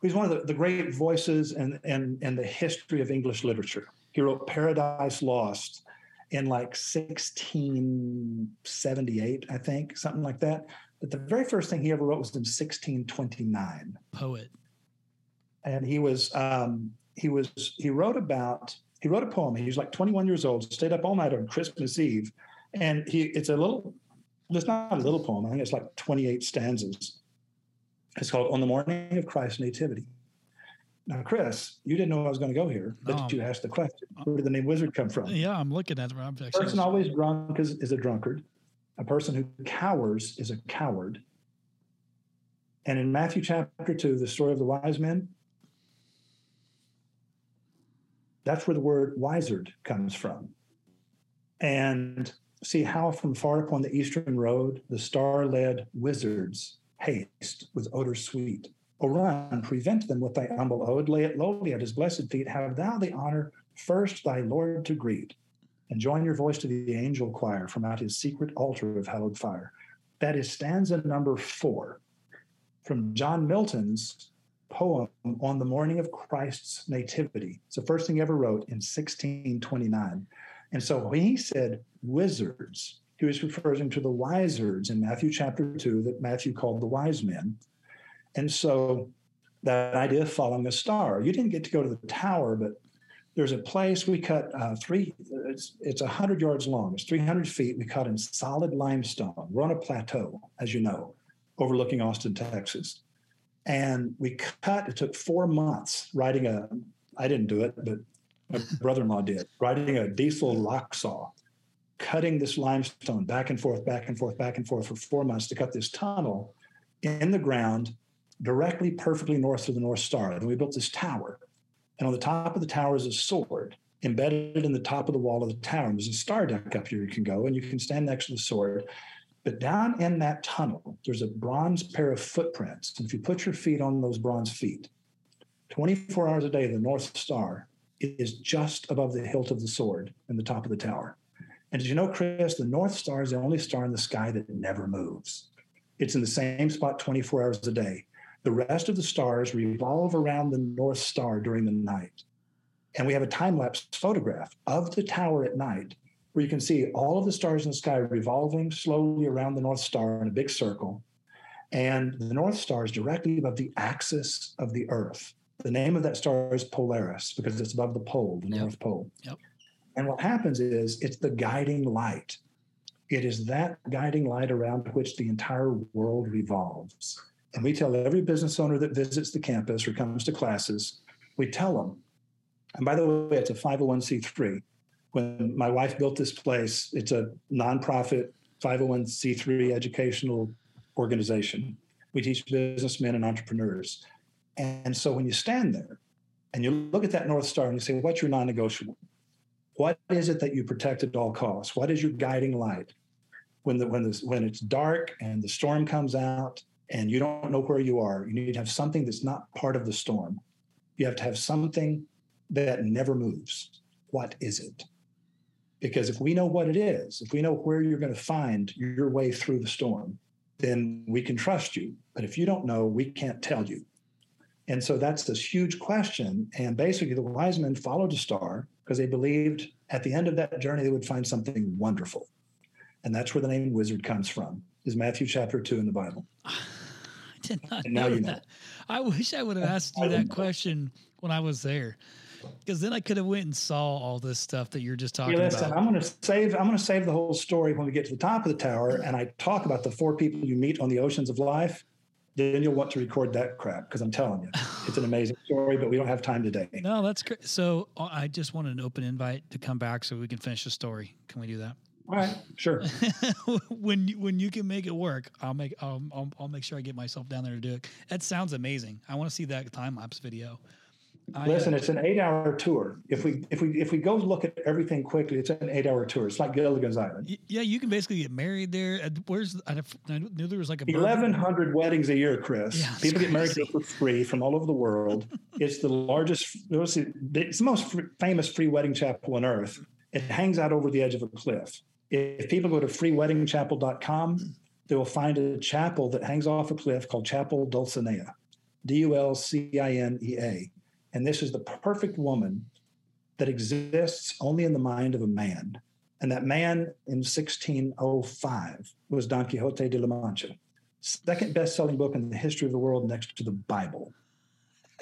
he's one of the, the great voices in, in, in the history of English literature. He wrote Paradise Lost in like 1678, I think, something like that. But the very first thing he ever wrote was in 1629 Poet. and he was um, he was he wrote about he wrote a poem. He was like 21 years old, stayed up all night on Christmas Eve, and he it's a little it's not a little poem. I think it's like 28 stanzas. It's called "On the Morning of Christ's Nativity." Now, Chris, you didn't know I was going to go here, but No. you asked the question: Where did the name wizard come from? Yeah, I'm looking at it. I'm person always drunk is, is a drunkard. A person who cowers is a coward. And in Matthew chapter 2, the story of the wise men, that's where the word wizard comes from. And see how from far upon the eastern road the star led wizards haste with odor sweet. O run, prevent them with thy humble ode, lay it lowly at his blessed feet. Have thou the honor first thy Lord to greet and join your voice to the angel choir from out his secret altar of hallowed fire. That is stanza number four from John Milton's poem on the morning of Christ's nativity. It's the first thing he ever wrote in 1629. And so when he said wizards, he was referring to the wizards in Matthew chapter two that Matthew called the wise men. And so that idea of following a star, you didn't get to go to the tower, but there's a place we cut uh, three it's it's 100 yards long it's 300 feet we cut in solid limestone we're on a plateau as you know overlooking austin texas. And we cut it took four months riding a i didn't do it but my brother-in-law did riding a diesel rock saw cutting this limestone back and forth back and forth back and forth for four months to cut this tunnel in the ground directly perfectly north of the north star. Then we built this tower and on the top of the tower is a sword embedded in the top of the wall of the tower. And there's a star deck up here you can go and you can stand next to the sword. But down in that tunnel, there's a bronze pair of footprints. And if you put your feet on those bronze feet, 24 hours a day, the North Star is just above the hilt of the sword in the top of the tower. And did you know, Chris, the North Star is the only star in the sky that never moves. It's in the same spot 24 hours a day. The rest of the stars revolve around the North Star during the night. And we have a time lapse photograph of the tower at night where you can see all of the stars in the sky revolving slowly around the North Star in a big circle. And the North Star is directly above the axis of the Earth. The name of that star is Polaris because it's above the pole, the Yep. North Pole. Yep. And what happens is it's the guiding light. It is that guiding light around which the entire world revolves. And we tell every business owner that visits the campus or comes to classes, we tell them, and by the way, it's a 501c3. When my wife built this place, it's a nonprofit 501c3 educational organization. We teach businessmen and entrepreneurs. And so when you stand there and you look at that North Star and you say, what's your non negotiable? What is it that you protect at all costs? What is your guiding light? When, the, when, the, when it's dark and the storm comes out and you don't know where you are, you need to have something that's not part of the storm. You have to have something that never moves. What is it? Because if we know what it is, if we know where you're going to find your way through the storm, then we can trust you. But if you don't know, we can't tell you. And so that's this huge question. And basically, the wise men followed a star because they believed at the end of that journey they would find something wonderful. And that's where the name wizard comes from, is Matthew chapter 2 in the Bible. I did not And now know you know. that. I wish I would have asked you that question when I was there. Because then I could have went and saw all this stuff that you're just talking Hey, listen, about. I'm going to save. I'm going to save the whole story when we get to the top of the tower, and I talk about the four people you meet on the oceans of life. Then you'll want to record that crap because I'm telling you, it's an amazing story. But we don't have time today. No, that's great. So uh, I just wanted an open invite to come back so we can finish the story. Can we do that? All right, sure. when you, when you can make it work, I'll make I'll, I'll, I'll make sure I get myself down there to do it. That sounds amazing. I want to see that time lapse video. I, uh, Listen, it's an eight-hour tour. If we if we if we go look at everything quickly, it's an eight-hour tour. It's like Gilligan's Island. yeah, you can basically get married there. Uh, Where's I I knew there was like a Eleven hundred weddings a year, Chris. Yeah, People get married there for free from all over the world. it's the largest. It's the most famous free wedding chapel on earth. It hangs out over the edge of a cliff. If people go to freeweddingchapel.com, they will find a chapel that hangs off a cliff called Chapel Dulcinea, D U L C I N E A. And this is the perfect woman that exists only in the mind of a man. And that man in 1605 was Don Quixote de la Mancha, second best-selling book in the history of the world next to the Bible.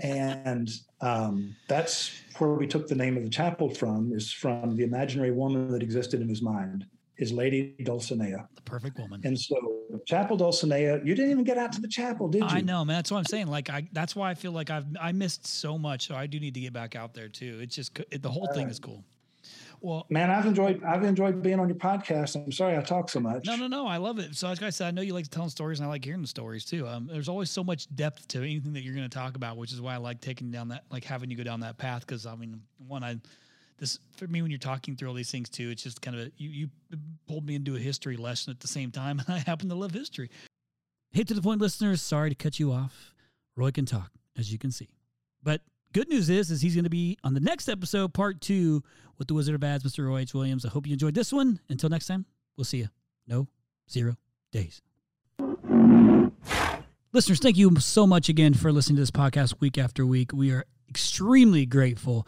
And um, that's where we took the name of the chapel from, is from the imaginary woman that existed in his mind, his lady Dulcinea. the perfect woman. And so Chapel Dulcinea, you didn't even get out to the chapel, did you? I know, man. That's what I'm saying. Like, I that's why I feel like I've I missed so much. So I do need to get back out there too. It's just it, the whole thing is cool. Well, Man, I've enjoyed I've enjoyed being on your podcast. I'm sorry I talk so much. no, no, no. I love it. So like I said, I know you like telling stories, and I like hearing the stories too. Um, there's always so much depth to anything that you're going to talk about, which is why I like taking down that, like having you go down that path. Because I mean, one, I this for me when you're talking through all these things too, it's just kind of a, you you pulled me into a history lesson at the same time, and I happen to love history. Hit to the point, listeners. Sorry to cut you off. Roy can talk, as you can see, but good news is, is he's going to be on the next episode, part two, with the Wizard of Ads, Mr. Roy H. Williams. I hope you enjoyed this one. Until next time, we'll see you. No zero days. Listeners, thank you so much again for listening to this podcast week after week. We are extremely grateful.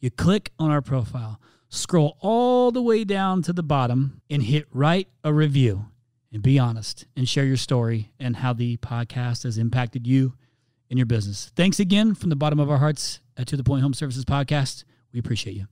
You click on our profile, scroll all the way down to the bottom, and hit write a review. And be honest and share your story and how the podcast has impacted you and your business. Thanks again from the bottom of our hearts at To The Point Home Services Podcast. We appreciate you.